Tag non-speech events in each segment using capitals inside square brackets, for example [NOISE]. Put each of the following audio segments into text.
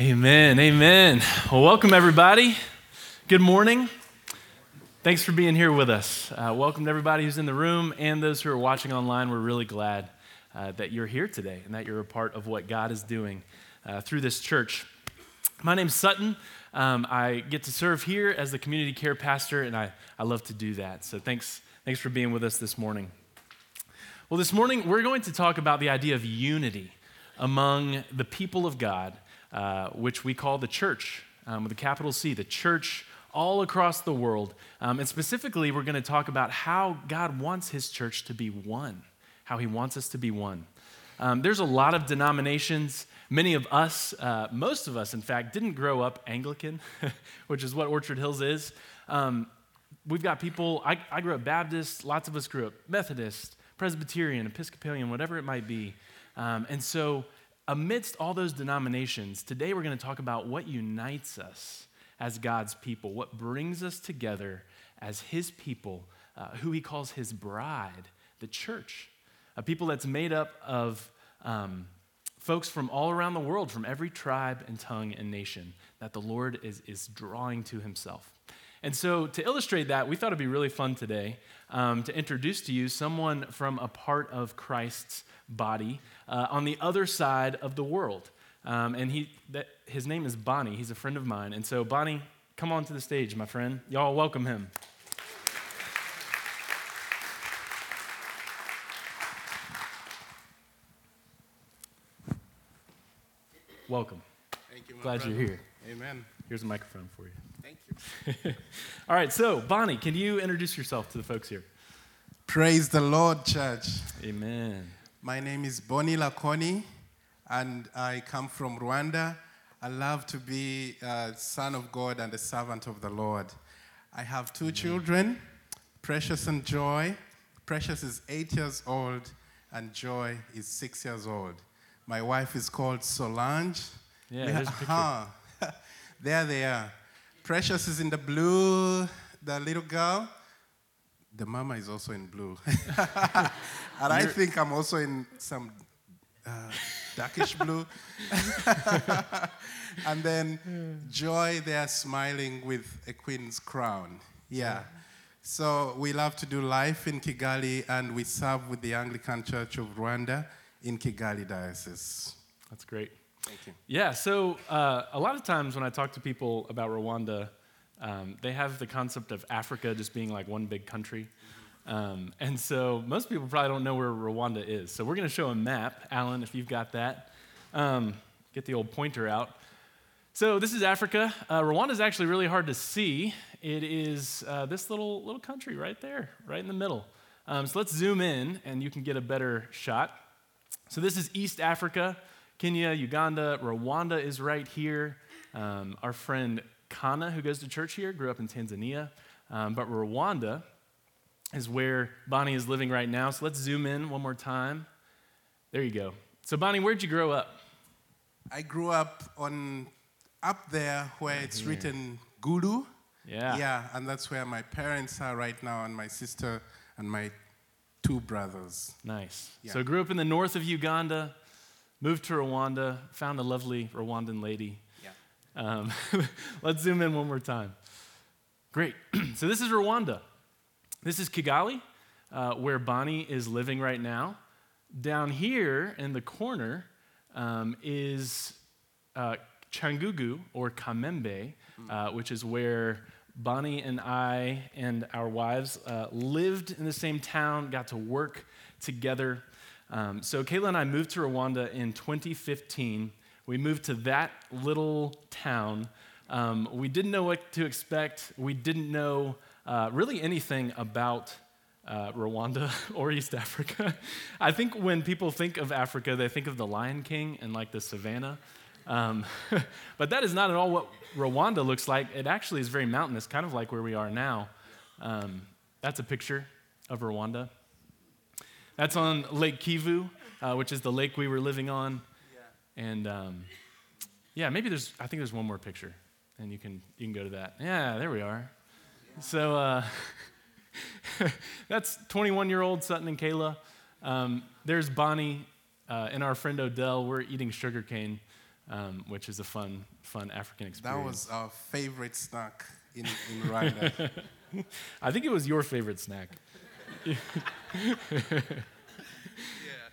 Amen. Amen. Well, welcome, everybody. Good morning. Thanks for being here with us. Uh, welcome to everybody who's in the room and those who are watching online. We're really glad uh, that you're here today and that you're a part of what God is doing uh, through this church. My name's Sutton. Um, I get to serve here as the community care pastor, and I, I love to do that. So thanks, thanks for being with us this morning. Well, this morning we're going to talk about the idea of unity among the people of God uh, which we call the church um, with a capital C, the church all across the world. Um, and specifically, we're going to talk about how God wants his church to be one, how he wants us to be one. Um, there's a lot of denominations. Many of us, uh, most of us, in fact, didn't grow up Anglican, [LAUGHS] which is what Orchard Hills is. Um, we've got people, I, I grew up Baptist, lots of us grew up Methodist, Presbyterian, Episcopalian, whatever it might be. Um, and so amidst all those denominations, today we're going to talk about what unites us as God's people, what brings us together as His people, uh, who He calls His bride, the church, a people that's made up of um, folks from all around the world, from every tribe and tongue and nation that the Lord is, is drawing to Himself. And so, to illustrate that, we thought it'd be really fun today um, to introduce to you someone from a part of Christ's body uh, on the other side of the world. Um, and he, that, his name is Bonnie. He's a friend of mine. And so, Bonnie, come on to the stage, my friend. Y'all welcome him. Welcome. Thank you. Glad brother. you're here. Amen. Here's a microphone for you. [LAUGHS] All right, so Bonnie, can you introduce yourself to the folks here? Praise the Lord, church. Amen. My name is Bonnie Lakoni, and I come from Rwanda. I love to be a son of God and a servant of the Lord. I have two children, Precious and Joy. Precious is eight years old, and Joy is six years old. My wife is called Solange. Yeah, there's a picture. [LAUGHS] there they are. Precious is in the blue, the little girl. The mama is also in blue. [LAUGHS] and I think I'm also in some uh, darkish blue. [LAUGHS] and then Joy, they are smiling with a queen's crown. Yeah. So we love to do life in Kigali and we serve with the Anglican Church of Rwanda in Kigali Diocese. That's great. Thank you. Yeah, so uh, a lot of times when I talk to people about Rwanda, um, they have the concept of Africa just being like one big country. Um, and so most people probably don't know where Rwanda is. So we're going to show a map. Alan, if you've got that, um, get the old pointer out. So this is Africa. Uh, Rwanda is actually really hard to see. It is uh, this little little country right there, right in the middle. Um, so let's zoom in, and you can get a better shot. So this is East Africa, Kenya, Uganda, Rwanda is right here. Um, our friend Kana, who goes to church here, grew up in Tanzania, um, but Rwanda is where Bonnie is living right now. So let's zoom in one more time. There you go. So Bonnie, where'd you grow up? I grew up on up there where it's written Gulu. Yeah. Yeah, and that's where my parents are right now, and my sister and my two brothers. Nice. Yeah. So grew up in the north of Uganda, moved to Rwanda, found a lovely Rwandan lady. Yeah. Um, [LAUGHS] let's zoom in one more time. Great. [CLEARS THROAT] so this is Rwanda. This is Kigali, uh, where Bonnie is living right now. Down here in the corner um, is uh, Cyangugu or Kamembe, uh, which is where Bonnie and I and our wives uh, lived in the same town, got to work together. Um, so Kayla and I moved to Rwanda in 2015. We moved to that little town. Um, we didn't know what to expect. We didn't know uh, really anything about uh, Rwanda [LAUGHS] or East Africa. [LAUGHS] I think when people think of Africa, they think of the Lion King and like the savannah. Um, [LAUGHS] but that is not at all what Rwanda looks like. It actually is very mountainous, kind of like where we are now. Um, that's a picture of Rwanda. That's on Lake Kivu, uh, which is the lake we were living on. And um, yeah, maybe there's, I think there's one more picture, and you can, you can go to that. Yeah, there we are. So uh, [LAUGHS] that's 21 year old Sutton and Kayla. Um, there's Bonnie uh, and our friend Odell. We're eating sugarcane um, which is a fun, fun African experience. That was our favorite snack in, in Rwanda. [LAUGHS] I think it was your favorite snack. [LAUGHS]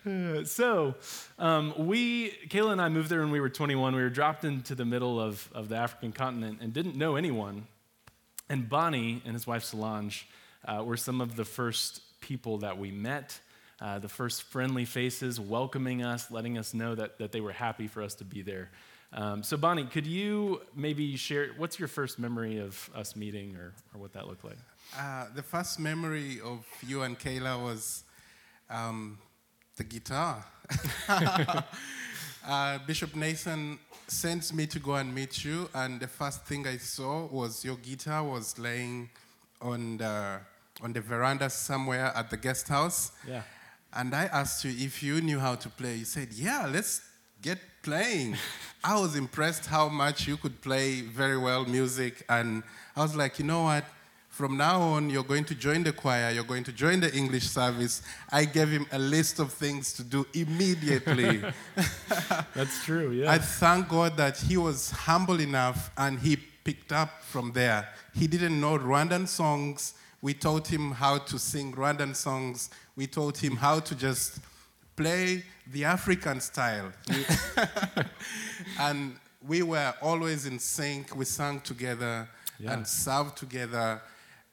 Uh, so, um, we, Kayla and I moved there when we were 21. We were dropped into the middle of, of the African continent and didn't know anyone. And Bonnie and his wife Solange uh, were some of the first people that we met, uh, the first friendly faces welcoming us, letting us know that, that they were happy for us to be there. Um, so, Bonnie, could you maybe share what's your first memory of us meeting or, or what that looked like? Uh, the first memory of you and Kayla was um, the guitar. [LAUGHS] uh, Bishop Nathan sent me to go and meet you, and the first thing I saw was your guitar was laying on the, on the veranda somewhere at the guest house. Yeah. And I asked you if you knew how to play. You said, Yeah, let's get playing. [LAUGHS] I was impressed how much you could play very well music. And I was like, You know what? From now on, you're going to join the choir, you're going to join the English service. I gave him a list of things to do immediately. [LAUGHS] That's true, yeah. I thank God that he was humble enough and he picked up from there. He didn't know Rwandan songs. We taught him how to sing Rwandan songs. We taught him how to just play the African style. [LAUGHS] and we were always in sync. We sang together Yeah. and served together.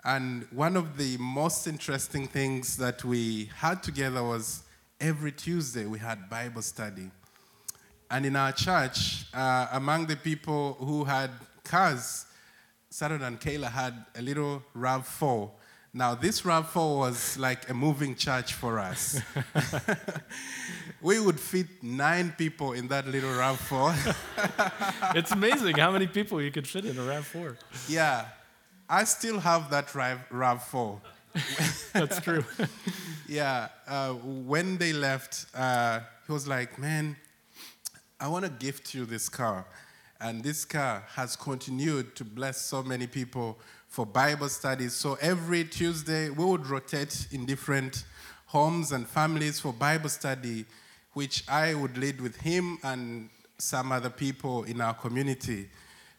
And one of the most interesting things that we had together was every Tuesday we had Bible study. And in our church, uh, among the people who had cars, Sarah and Kayla had a little RAV4. Now, this RAV4 was like a moving church for us. [LAUGHS] we would fit nine people in that little RAV4. [LAUGHS] it's amazing how many people you could fit in a RAV4. yeah, I still have that RAV- RAV4. [LAUGHS] That's true. [LAUGHS] Yeah, uh, when they left, uh, he was like, Man, I want to gift you this car. And this car has continued to bless so many people for Bible studies. So every Tuesday, we would rotate in different homes and families for Bible study, which I would lead with him and some other people in our community.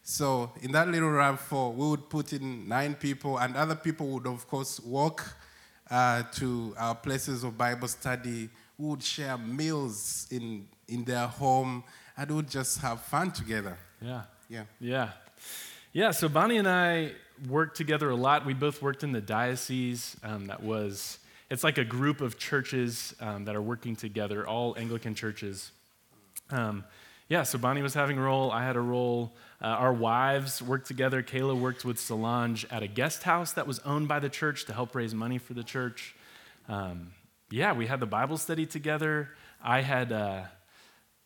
So in that little RAV4, we would put in nine people, and other people would, of course, walk uh, to our places of Bible study. We would share meals in, in their home, and we would just have fun together. Yeah. Yeah. Yeah. Yeah, so Bonnie and I worked together a lot. We both worked in the diocese um, that was, it's like a group of churches um, that are working together, all Anglican churches. Um, yeah, so Bonnie was having a role, I had a role. Uh, our wives worked together. Kayla worked with Solange at a guest house that was owned by the church to help raise money for the church. Um, yeah, we had the Bible study together. I had. Uh,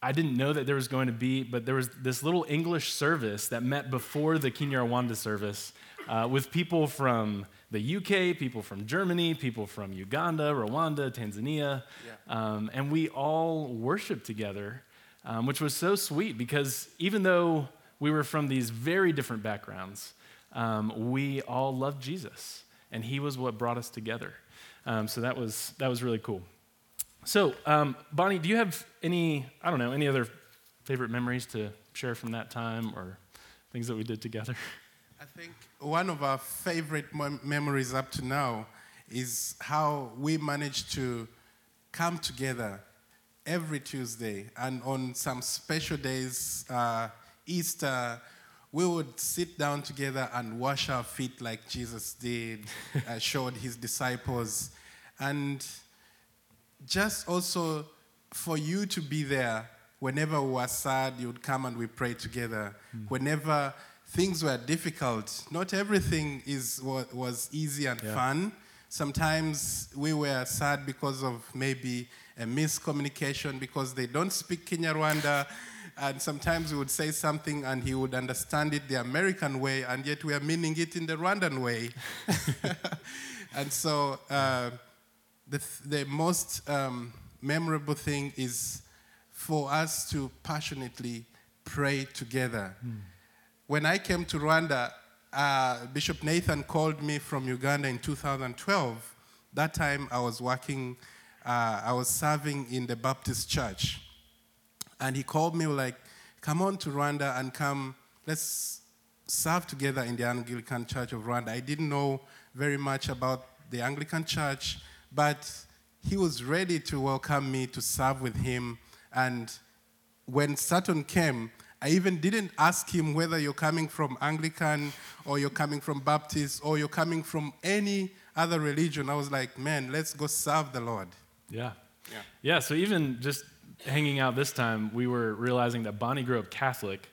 I didn't know that there was going to be, but there was this little English service that met before the Kinyarwanda service uh, with people from the UK, people from Germany, people from Uganda, Rwanda, Tanzania. Um, and we all worshiped together, um, which was so sweet because even though we were from these very different backgrounds, um, we all loved Jesus. And he was what brought us together. Um, so that was, that was really cool. So, um, Bonnie, do you have any, I don't know, any other favorite memories to share from that time or things that we did together? [LAUGHS] I think one of our favorite mem- memories up to now is how we managed to come together every Tuesday, and on some special days, uh, Easter, we would sit down together and wash our feet like Jesus did, [LAUGHS] uh, showed his disciples, and just also for you to be there whenever we were sad you would come and we pray together. Whenever things were difficult not everything is was easy and Yeah. fun. Sometimes we were sad because of maybe a miscommunication because they don't speak kinyarwanda [LAUGHS] and sometimes we would say something and he would understand it the american way and yet we are meaning it in the rwandan way [LAUGHS] and so uh, the, the most um, memorable thing is for us to passionately pray together. When I came to Rwanda, uh, Bishop Nathan called me from Uganda in 2012. That time I was working, uh, I was serving in the Baptist church. And he called me like, come on to Rwanda and come, let's serve together in the Anglican Church of Rwanda. I didn't know very much about the Anglican Church, but he was ready to welcome me to serve with him. And when Sutton came, I even didn't ask him whether you're coming from Anglican or you're coming from Baptist or you're coming from any other religion. I was like, man, let's go serve the Lord. Yeah. Yeah. Yeah. So even just hanging out this time, we were realizing that Bonnie grew up Catholic.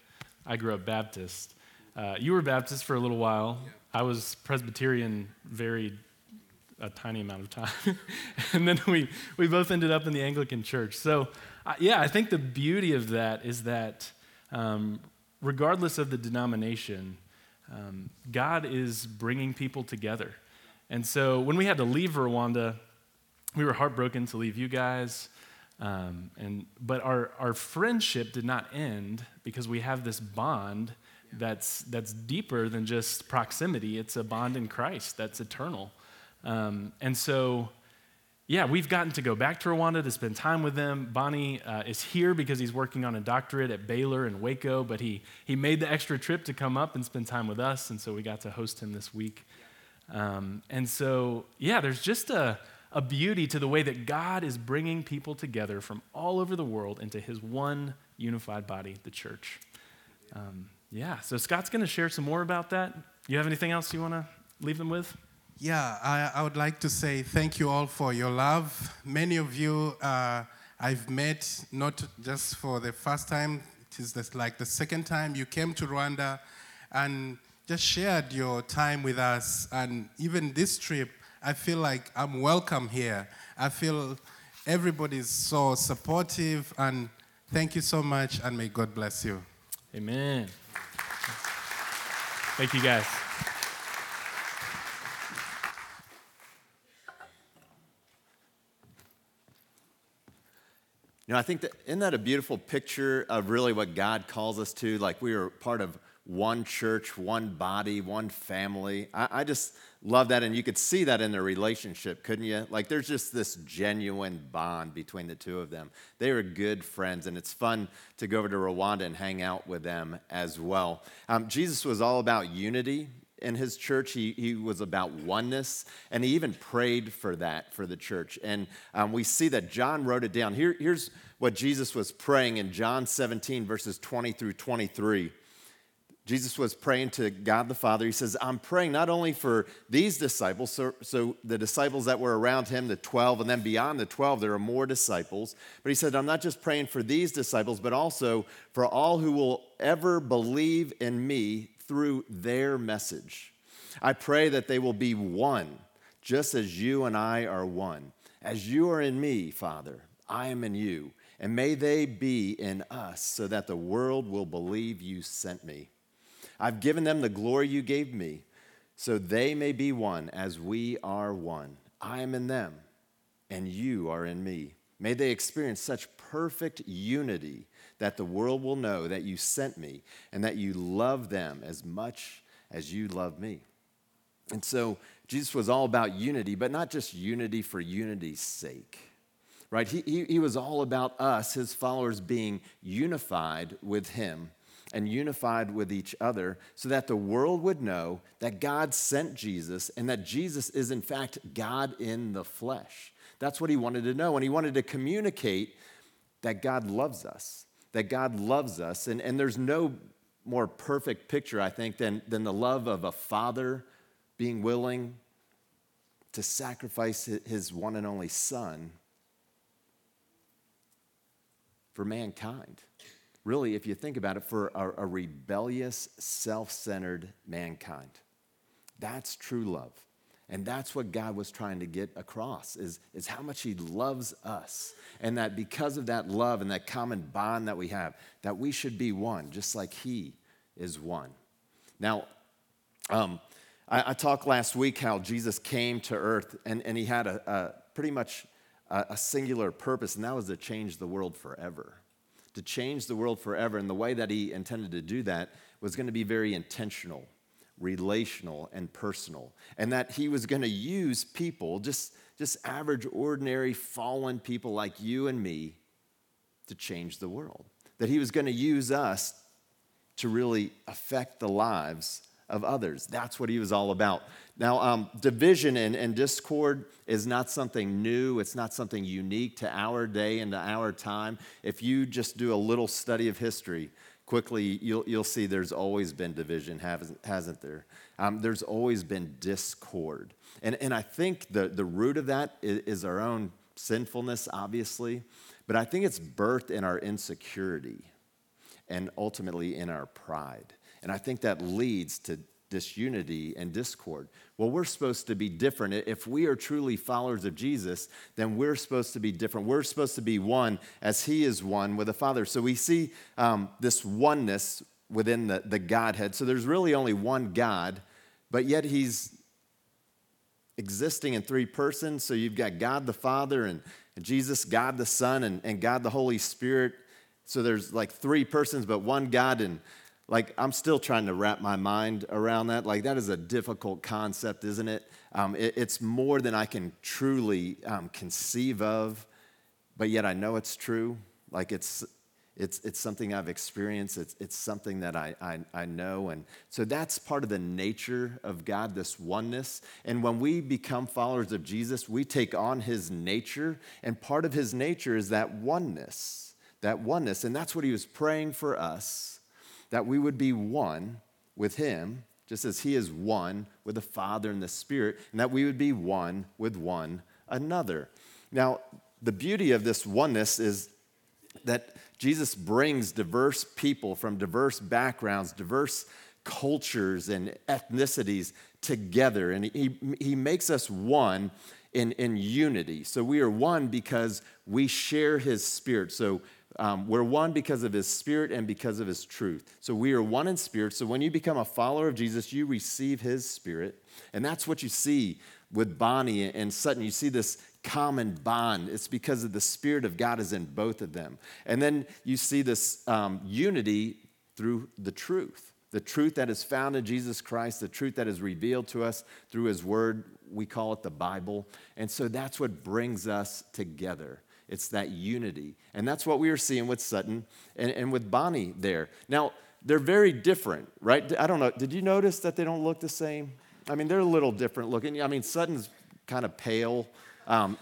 I grew up Baptist. Uh, you were Baptist for a little while. Yeah. I was Presbyterian very a tiny amount of time. [LAUGHS] and then we, we both ended up in the Anglican church. So, uh, yeah, I think the beauty of that is that um, regardless of the denomination, um, God is bringing people together. And so when we had to leave Rwanda, we were heartbroken to leave you guys. Um, and, but our, our friendship did not end because we have this bond that's, that's deeper than just proximity. It's a bond in Christ that's eternal. Um, and so yeah, we've gotten to go back to Rwanda to spend time with them. Bonnie uh, is here because he's working on a doctorate at Baylor in Waco, but he, he made the extra trip to come up and spend time with us, and so we got to host him this week. Um, and so, yeah, there's just a, a beauty to the way that God is bringing people together from all over the world into his one unified body, the church. Um, yeah, so Scott's going to share some more about that. You have anything else you want to leave them with? Yeah, I, I, would like to say thank you all for your love. Many of you uh, I've met not just for the first time, it is like the second time you came to Rwanda and just shared your time with us. And even this trip, I feel like I'm welcome here. I feel everybody's so supportive and thank you so much and may God bless you. Amen. Thank you guys. You know, I think that isn't that a beautiful picture of really what God calls us to? Like we are part of one church, one body, one family. I, I, just love that. And you could see that in their relationship, couldn't you? Like there's just this genuine bond between the two of them. They are good friends, and it's fun to go over to Rwanda and hang out with them as well. Um, Jesus was all about unity in his church. He, he was about oneness, and he even prayed for that for the church. And um, we see that John wrote it down. Here, here's what Jesus was praying in John 17, verses 20 through 23. Jesus was praying to God the Father. He says, I'm praying not only for these disciples, so, so, the disciples that were around him, the 12, and then beyond the 12, there are more disciples. But he said, I'm not just praying for these disciples, but also for all who will ever believe in me through their message. I pray that they will be one, just as you and I are one. As you are in me, Father, I am in you. And may they be in us, so that the world will believe you sent me. I've given them the glory you gave me, so they may be one as we are one. I am in them, and you are in me. May they experience such perfect unity that the world will know that you sent me and that you love them as much as you love me. And so Jesus was all about unity, but not just unity for unity's sake, right? He, he, he was all about us, his followers, being unified with him and unified with each other so that the world would know that God sent Jesus and that Jesus is, in fact, God in the flesh. That's what he wanted to know. And he wanted to communicate that God loves us that God loves us. And, and there's no more perfect picture, I think, than, than the love of a father being willing to sacrifice his one and only son for mankind. Really, if you think about it, for a, a rebellious, self centered mankind. That's true love. And that's what God was trying to get across is, is how much he loves us. And that because of that love and that common bond that we have, that we should be one, just like he is one. Now, um, I, I, talked last week how Jesus came to earth and, and he had a, a pretty much a, a singular purpose, and that was to change the world forever. To change the world forever. And the way that he intended to do that was going to be very intentional relational and personal, and that he was going to use people, just, just average, ordinary, fallen people like you and me, to change the world. that he was going to use us to really affect the lives of others. That's what he was all about. Now, um, division and, and discord is not something new, it's not something unique to our day and to our time. If you just do a little study of history, quickly you'll, you'll see there's always been division, hasn't there? Um, there's always been discord. And, and I think the, the root of that is, is our own sinfulness, obviously, but I think it's birthed in our insecurity and ultimately in our pride. And I think that leads to disunity and discord. Well, we're supposed to be different. If we are truly followers of Jesus, then we're supposed to be different. We're supposed to be one as He is one with the Father. So we see um, this oneness within the, the Godhead. So there's really only one God, but yet He's existing in three persons. So you've got God the Father and Jesus, God the Son, and, and God the Holy Spirit. So there's like three persons, but one God. And like i'm still trying to wrap my mind around that like that is a difficult concept isn't it, um, it it's more than i can truly um, conceive of but yet i know it's true like it's it's, it's something I've experienced. It's, it's something that I, I, I know. And so that's part of the nature of God, this oneness. And when we become followers of Jesus, we take on his nature. And part of his nature is that oneness, that oneness. And that's what he was praying for us that we would be one with Him, just as He is one with the Father and the Spirit, and that we would be one with one another. Now, the beauty of this oneness is that Jesus brings diverse people from diverse backgrounds, diverse cultures and ethnicities together, and He, he makes us one in, in unity. So we are one because we share His Spirit. So um, we're one because of his spirit and because of his truth. So we are one in spirit. So when you become a follower of Jesus, you receive his spirit. And that's what you see with Bonnie and Sutton. You see this common bond. It's because of the spirit of God is in both of them. And then you see this um, unity through the truth. The truth that is found in Jesus Christ, the truth that is revealed to us through his word, we call it the Bible. And so that's what brings us together. It's that unity. And that's what we were seeing with Sutton and, and with Bonnie there. Now, they're very different, right? I don't know. Did you notice that they don't look the same? I mean, they're a little different looking. I mean, Sutton's kind of pale. Um,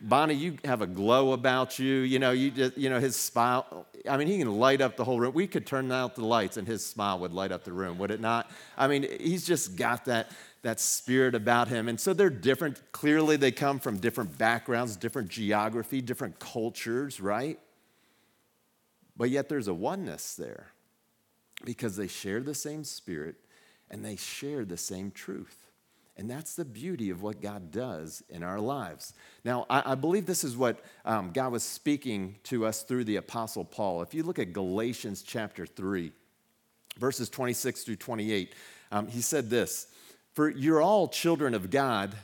Bonnie, you have a glow about you. You know, you just, you know, his smile. I mean, he can light up the whole room. We could turn out the lights and his smile would light up the room, would it not? I mean, he's just got that that spirit about him. And so they're different. Clearly, they come from different backgrounds, different geography, different cultures, right? But yet there's a oneness there because they share the same spirit and they share the same truth. And that's the beauty of what God does in our lives. Now, I, I believe this is what um, God was speaking to us through the Apostle Paul. If you look at Galatians chapter 3, verses 26 through 28, um, he said this for you're all children of God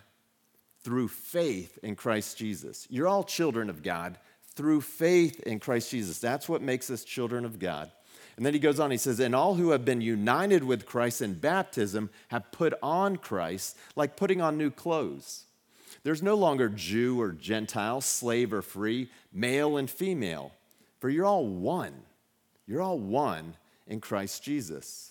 through faith in Christ Jesus. You're all children of God through faith in Christ Jesus. That's what makes us children of God. And then he goes on, he says, And all who have been united with Christ in baptism have put on Christ like putting on new clothes. There's no longer Jew or Gentile, slave or free, male and female, for you're all one. You're all one in Christ Jesus.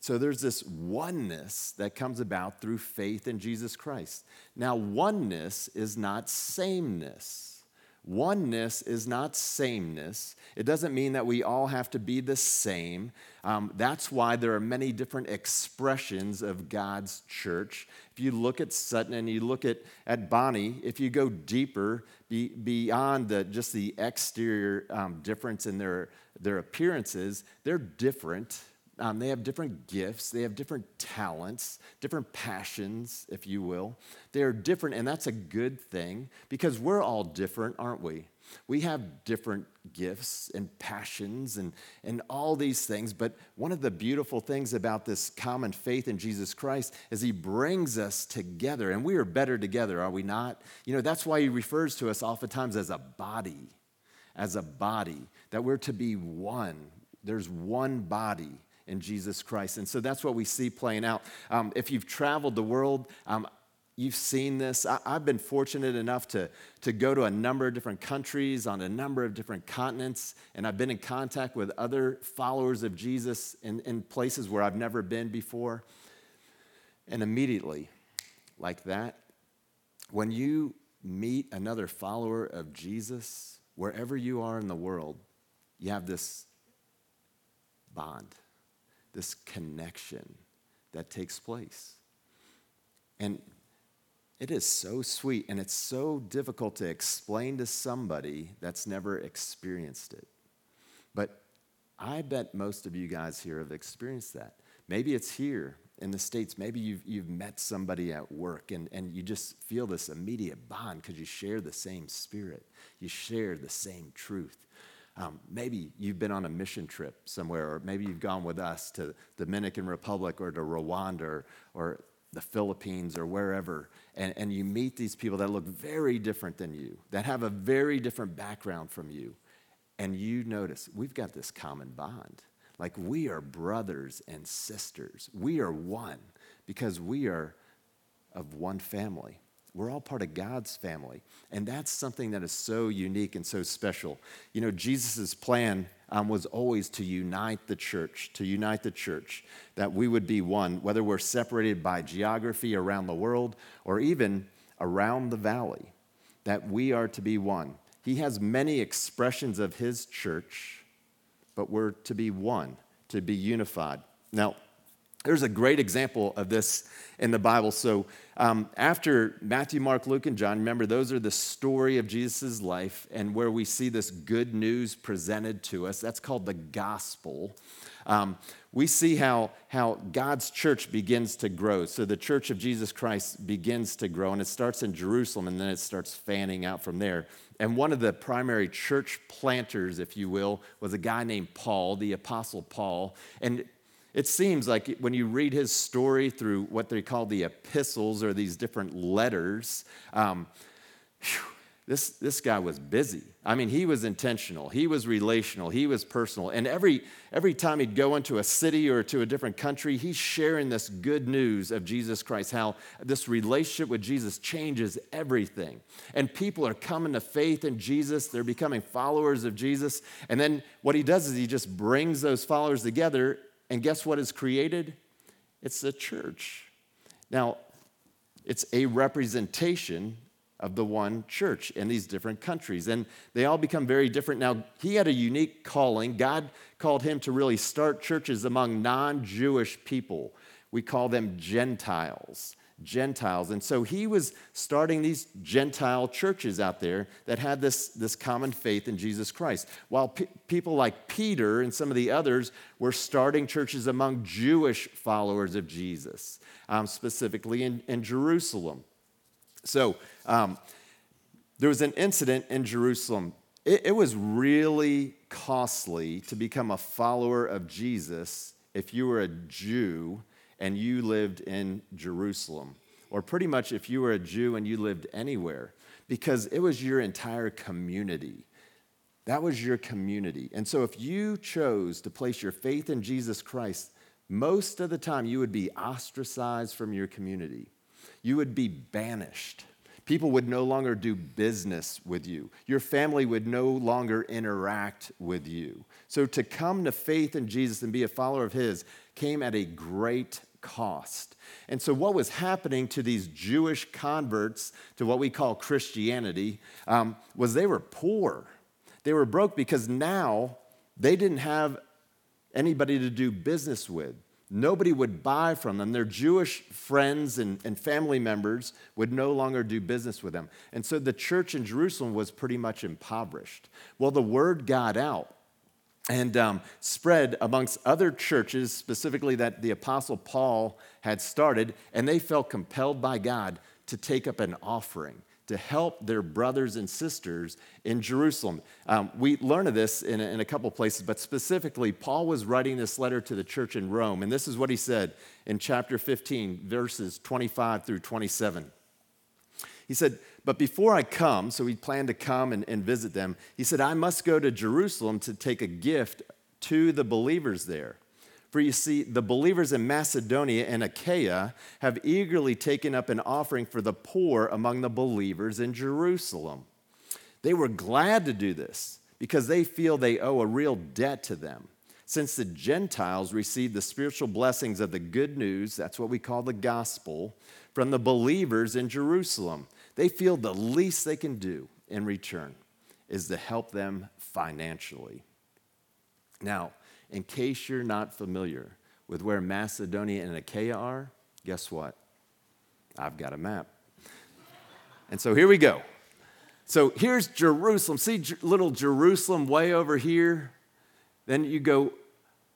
So there's this oneness that comes about through faith in Jesus Christ. Now, oneness is not sameness. Oneness is not sameness. It doesn't mean that we all have to be the same. Um, that's why there are many different expressions of God's church. If you look at Sutton and you look at, at Bonnie, if you go deeper be, beyond the, just the exterior um, difference in their, their appearances, they're different um, they have different gifts, they have different talents, different passions, if you will. They're different, and that's a good thing because we're all different, aren't we? We have different gifts and passions and, and all these things, but one of the beautiful things about this common faith in Jesus Christ is he brings us together, and we are better together, are we not? You know, that's why he refers to us oftentimes as a body, as a body, that we're to be one. There's one body in Jesus Christ. And so that's what we see playing out. Um, if you've traveled the world, um, you've seen this. I, have been fortunate enough to, to go to a number of different countries on a number of different continents, and I've been in contact with other followers of Jesus in, in places where I've never been before. And immediately, like that, when you meet another follower of Jesus, wherever you are in the world, you have this bond, this connection that takes place. And it is so sweet and it's so difficult to explain to somebody that's never experienced it. But I bet most of you guys here have experienced that. Maybe it's here in the States. Maybe you've, you've met somebody at work and, and you just feel this immediate bond because you share the same spirit, you share the same truth. Um, maybe you've been on a mission trip somewhere, or maybe you've gone with us to Dominican Republic or to Rwanda or, or the Philippines or wherever, and, and you meet these people that look very different than you, that have a very different background from you, and you notice we've got this common bond. Like we are brothers and sisters. We are one because we are of one family. We're all part of God's family. And that's something that is so unique and so special. You know, Jesus' plan um, was always to unite the church, to unite the church, that we would be one, whether we're separated by geography around the world or even around the valley, that we are to be one. He has many expressions of his church, but we're to be one, to be unified. Now, there's a great example of this in the Bible. So, um, after Matthew, Mark, Luke, and John, remember, those are the story of Jesus' life and where we see this good news presented to us. That's called the gospel. Um, we see how, how God's church begins to grow. So, the church of Jesus Christ begins to grow, and it starts in Jerusalem, and then it starts fanning out from there. And one of the primary church planters, if you will, was a guy named Paul, the Apostle Paul. And it seems like when you read his story through what they call the epistles or these different letters, um, whew, this, this guy was busy. I mean, he was intentional, he was relational, he was personal. And every, every time he'd go into a city or to a different country, he's sharing this good news of Jesus Christ, how this relationship with Jesus changes everything. And people are coming to faith in Jesus, they're becoming followers of Jesus. And then what he does is he just brings those followers together and guess what is created? It's the church. Now, it's a representation of the one church in these different countries. And they all become very different. Now, he had a unique calling. God called him to really start churches among non Jewish people. We call them Gentiles. Gentiles. And so he was starting these Gentile churches out there that had this, this common faith in Jesus Christ. While pe- people like Peter and some of the others were starting churches among Jewish followers of Jesus, um, specifically in, in Jerusalem. So um, there was an incident in Jerusalem. It, it was really costly to become a follower of Jesus if you were a Jew and you lived in Jerusalem, or pretty much if you were a Jew and you lived anywhere, because it was your entire community. That was your community. And so if you chose to place your faith in Jesus Christ, most of the time you would be ostracized from your community. You would be banished. People would no longer do business with you. Your family would no longer interact with you. So to come to faith in Jesus and be a follower of His came at a great cost. And so, what was happening to these Jewish converts to what we call Christianity um, was they were poor. They were broke because now they didn't have anybody to do business with. Nobody would buy from them. Their Jewish friends and, and family members would no longer do business with them. And so the church in Jerusalem was pretty much impoverished. Well, the word got out and um, spread amongst other churches, specifically that the Apostle Paul had started, and they felt compelled by God to take up an offering to help their brothers and sisters in Jerusalem. Um, we learn of this in a, in a couple places, but specifically, Paul was writing this letter to the church in Rome, and this is what he said in chapter 15, verses 25 through 27. He said, But before I come, so he planned to come and, and visit them, he said, I must go to Jerusalem to take a gift to the believers there. For you see, the believers in Macedonia and Achaia have eagerly taken up an offering for the poor among the believers in Jerusalem. They were glad to do this because they feel they owe a real debt to them. Since the Gentiles received the spiritual blessings of the good news, that's what we call the gospel, from the believers in Jerusalem, they feel the least they can do in return is to help them financially. Now, in case you're not familiar with where Macedonia and Achaia are, guess what? I've got a map. And so here we go. So here's Jerusalem. See little Jerusalem way over here? Then you go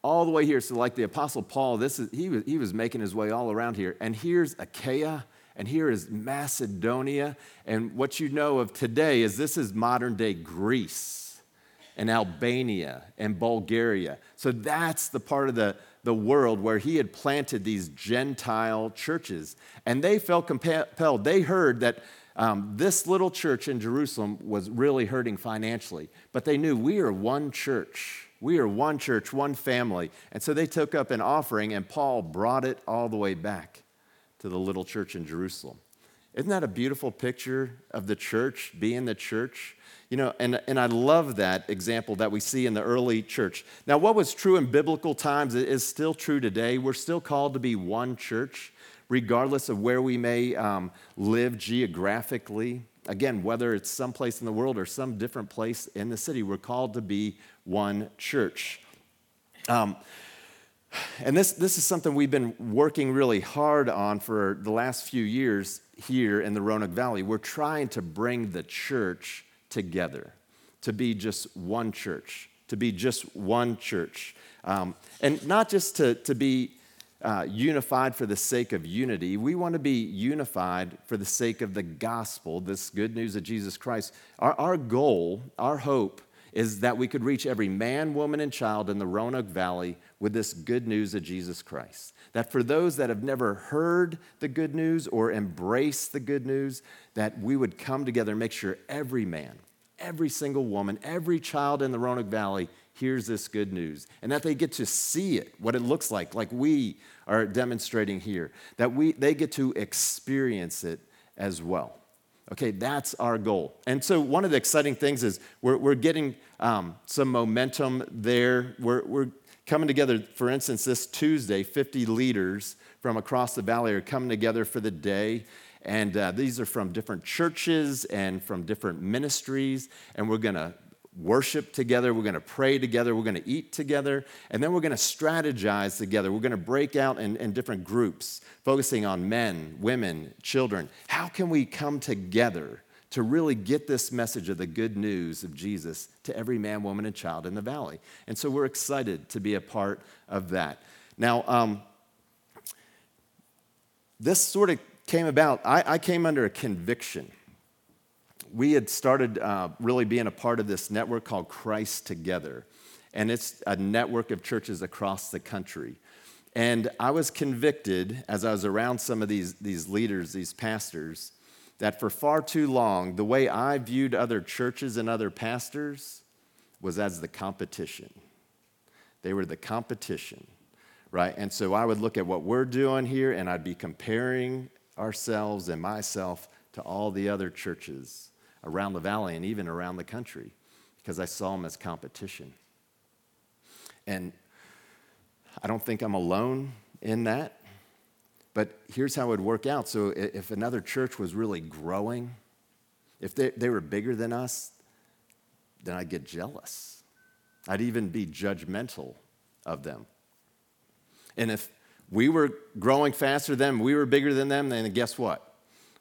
all the way here. So, like the Apostle Paul, this is, he, was, he was making his way all around here. And here's Achaia, and here is Macedonia. And what you know of today is this is modern day Greece and Albania and Bulgaria. So, that's the part of the, the world where he had planted these Gentile churches. And they felt compelled, they heard that um, this little church in Jerusalem was really hurting financially, but they knew we are one church. We are one church, one family. And so they took up an offering, and Paul brought it all the way back to the little church in Jerusalem. Isn't that a beautiful picture of the church being the church? You know, and, and I love that example that we see in the early church. Now, what was true in biblical times is still true today. We're still called to be one church regardless of where we may um, live geographically. Again, whether it's someplace in the world or some different place in the city, we're called to be one church. Um, and this, this is something we've been working really hard on for the last few years here in the Roanoke Valley. We're trying to bring the church together, to be just one church, to be just one church. Um, and not just to, to be uh, unified for the sake of unity. We want to be unified for the sake of the gospel, this good news of Jesus Christ. Our, our goal, our hope, is that we could reach every man, woman, and child in the Roanoke Valley with this good news of Jesus Christ. That for those that have never heard the good news or embraced the good news, that we would come together and make sure every man, every single woman, every child in the Roanoke Valley hears this good news and that they get to see it, what it looks like, like we are demonstrating here, that we, they get to experience it as well. Okay, that's our goal. And so, one of the exciting things is we're, we're getting um, some momentum there. We're, we're coming together, for instance, this Tuesday, 50 leaders from across the valley are coming together for the day. And uh, these are from different churches and from different ministries. And we're going to worship together, we're going to pray together, we're going to eat together, and then we're going to strategize together. We're going to break out in, in, different groups, focusing on men, women, children. How can we come together to really get this message of the good news of Jesus to every man, woman, and child in the valley? And so we're excited to be a part of that. Now, um, this sort of came about, I, I came under a conviction we had started uh, really being a part of this network called Christ Together. And it's a network of churches across the country. And I was convicted as I was around some of these, these leaders, these pastors, that for far too long, the way I viewed other churches and other pastors was as the competition. They were the competition, right? And so I would look at what we're doing here and I'd be comparing ourselves and myself to all the other churches around the valley and even around the country because I saw them as competition. And I don't think I'm alone in that. But here's how it would work out. So if another church was really growing, if they, they were bigger than us, then I'd get jealous. I'd even be judgmental of them. And if we were growing faster than them, we were bigger than them, then guess what?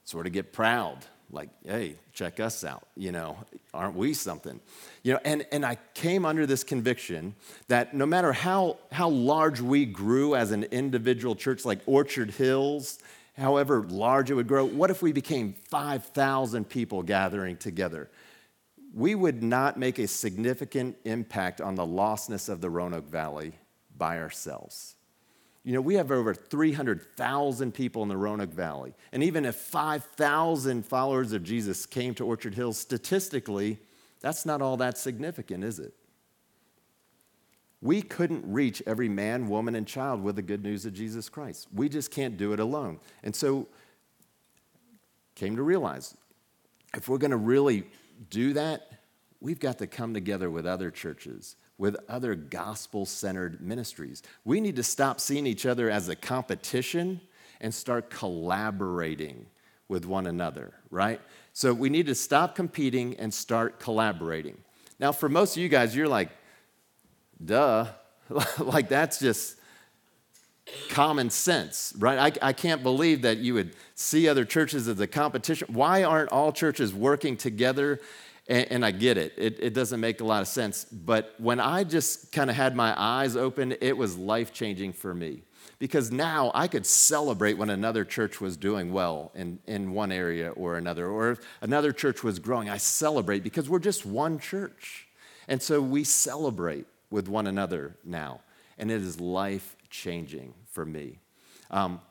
Sort of get proud like, hey, check us out, you know, aren't we something? You know, and, and I came under this conviction that no matter how, how large we grew as an individual church, like Orchard Hills, however large it would grow, what if we became 5,000 people gathering together? We would not make a significant impact on the lostness of the Roanoke Valley by ourselves. You know, we have over 300,000 people in the Roanoke Valley. And even if 5,000 followers of Jesus came to Orchard Hills, statistically, that's not all that significant, is it? we couldn't reach every man, woman, and child with the good news of Jesus Christ. We just can't do it alone. And so, came to realize if we're going to really do that, we've got to come together with other churches, with other gospel centered ministries. We need to stop seeing each other as a competition and start collaborating with one another, right? So we need to stop competing and start collaborating. Now, for most of you guys, you're like, duh. [LAUGHS] like, that's just common sense, right? I, I can't believe that you would see other churches as a competition. Why aren't all churches working together? And, and I get it. it, it doesn't make a lot of sense. But when I just kind of had my eyes open, it was life changing for me because now I could celebrate when another church was doing well in, in one area or another, or if another church was growing. I celebrate because we're just one church. And so we celebrate with one another now. And it is life changing for me. Um,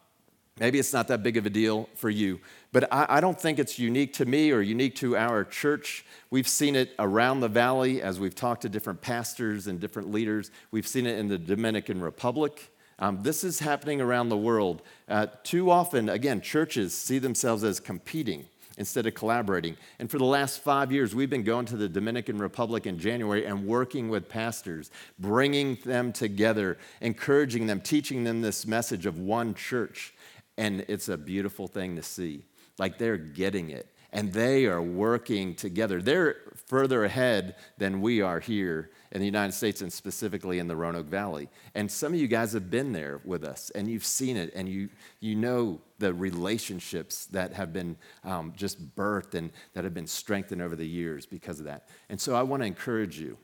maybe it's not that big of a deal for you, but I, I, don't think it's unique to me or unique to our church. We've seen it around the valley as we've talked to different pastors and different leaders. We've seen it in the Dominican Republic. Um, this is happening around the world. Uh, too often, again, churches see themselves as competing instead of collaborating. And for the last five years, we've been going to the Dominican Republic in January and working with pastors, bringing them together, encouraging them, teaching them this message of one church. And it's a beautiful thing to see. Like they're getting it and they are working together. They're further ahead than we are here in the United States and specifically in the Roanoke Valley. And some of you guys have been there with us and you've seen it and you, you know the relationships that have been um, just birthed and that have been strengthened over the years because of that. And so I want to encourage you.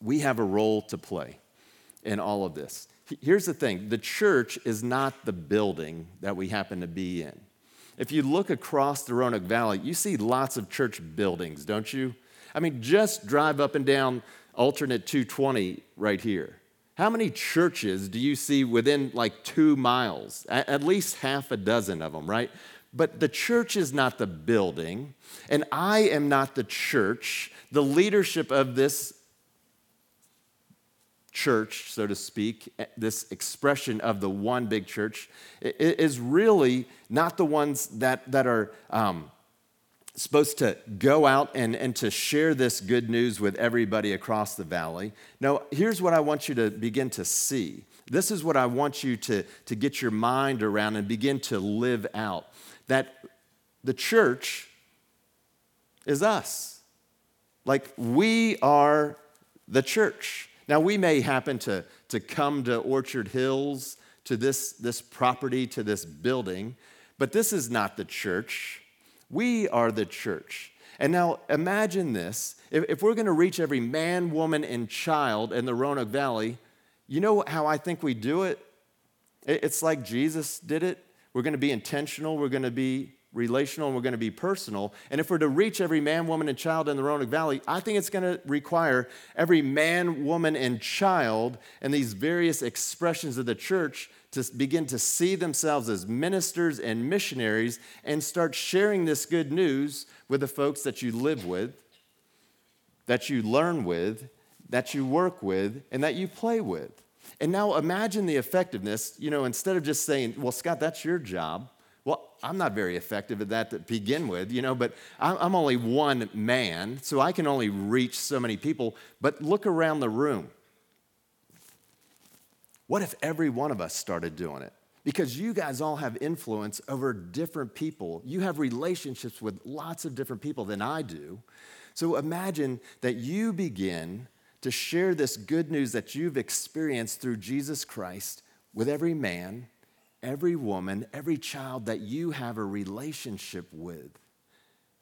We have a role to play in all of this. Here's the thing the church is not the building that we happen to be in. If you look across the Roanoke Valley, you see lots of church buildings, don't you? I mean, just drive up and down alternate 220 right here. How many churches do you see within like two miles? At least half a dozen of them, right? But the church is not the building, and I am not the church. The leadership of this church, so to speak, eh, this expression of the one big church, is really not the ones that, that are um, supposed to go out and, and to share this good news with everybody across the valley. Now, here's what I want you to begin to see. This is what I want you to, to get your mind around and begin to live out that the church is us. Like, we are the church. Now, we may happen to, to come to Orchard Hills, to this, this property, to this building, but this is not the church. We are the church. And now imagine this if, if we're going to reach every man, woman, and child in the Roanoke Valley, you know how I think we do it? It's like Jesus did it. We're going to be intentional, we're going to be relational, and we're going to be personal. And if we're to reach every man, woman, and child in the Roanoke Valley, I think it's going to require every man, woman, and child and these various expressions of the church to begin to see themselves as ministers and missionaries and start sharing this good news with the folks that you live with, that you learn with, that you work with, and that you play with. And now imagine the effectiveness, you know, instead of just saying, well, Scott, that's your job. Well, I'm not very effective at that to begin with, you know, but I'm only one man, so I can only reach so many people. But look around the room. What if every one of us started doing it? Because you guys all have influence over different people. You have relationships with lots of different people than I do. So imagine that you begin to share this good news that you've experienced through Jesus Christ with every man, every woman, every child that you have a relationship with.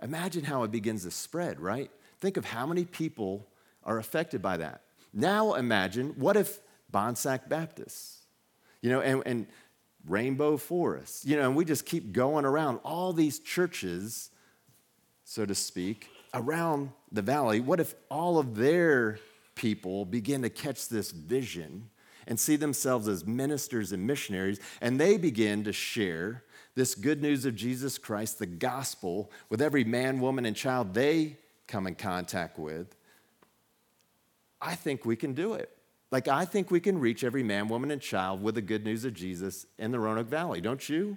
Imagine how it begins to spread, right? Think of how many people are affected by that. Now imagine what if Bonsack Baptist, you know, and, and Rainbow Forest, you know, and we just keep going around all these churches, so to speak, around the valley. What if all of their people begin to catch this vision and see themselves as ministers and missionaries, and they begin to share this good news of Jesus Christ, the gospel, with every man, woman, and child they come in contact with? I think we can do it. Like, I think we can reach every man, woman, and child with the good news of Jesus in the Roanoke Valley, don't you?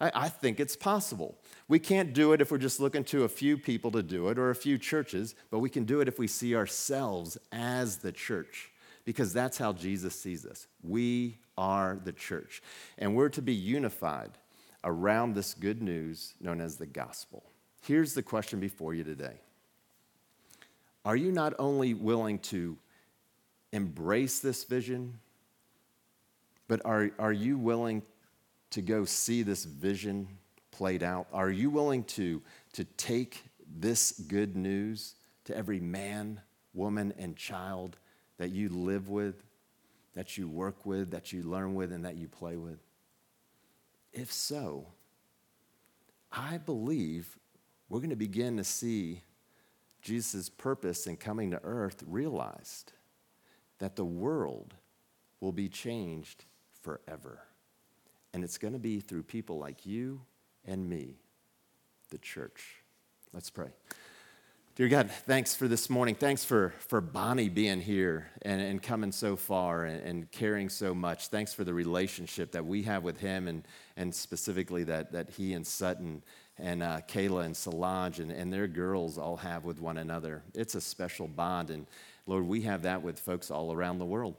I, I, think it's possible. We can't do it if we're just looking to a few people to do it or a few churches, but we can do it if we see ourselves as the church, because that's how Jesus sees us. We are the church, and we're to be unified around this good news known as the gospel. Here's the question before you today Are you not only willing to embrace this vision, but are, are you willing to go see this vision played out? Are you willing to, to take this good news to every man, woman, and child that you live with, that you work with, that you learn with, and that you play with? If so, I believe we're going to begin to see Jesus' purpose in coming to earth realized that the world will be changed forever. And it's going to be through people like you and me, the church. Let's pray. Dear God, thanks for this morning. Thanks for, for Bonnie being here and, and coming so far and, and caring so much. Thanks for the relationship that we have with him and, and specifically that, that he and Sutton and uh, Kayla and Solange and, and their girls all have with one another. It's a special bond. And Lord, we have that with folks all around the world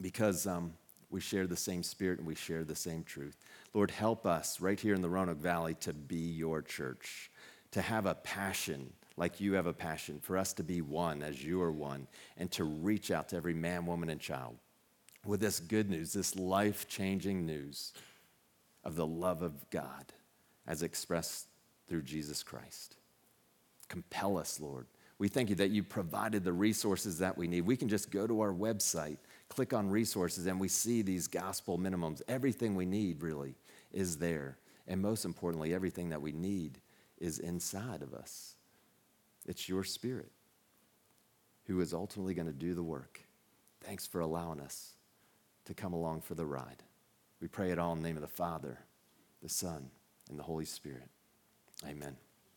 because um, we share the same spirit and we share the same truth. Lord, help us right here in the Roanoke Valley to be your church, to have a passion like you have a passion, for us to be one as you are one, and to reach out to every man, woman, and child with this good news, this life changing news of the love of God as expressed through Jesus Christ. Compel us, Lord. We thank you that you provided the resources that we need. We can just go to our website, click on resources, and we see these gospel minimums. Everything we need, really, is there. And most importantly, everything that we need is inside of us. It's your spirit who is ultimately going to do the work. Thanks for allowing us to come along for the ride. We pray it all in the name of the Father, the Son, and the Holy Spirit. Amen.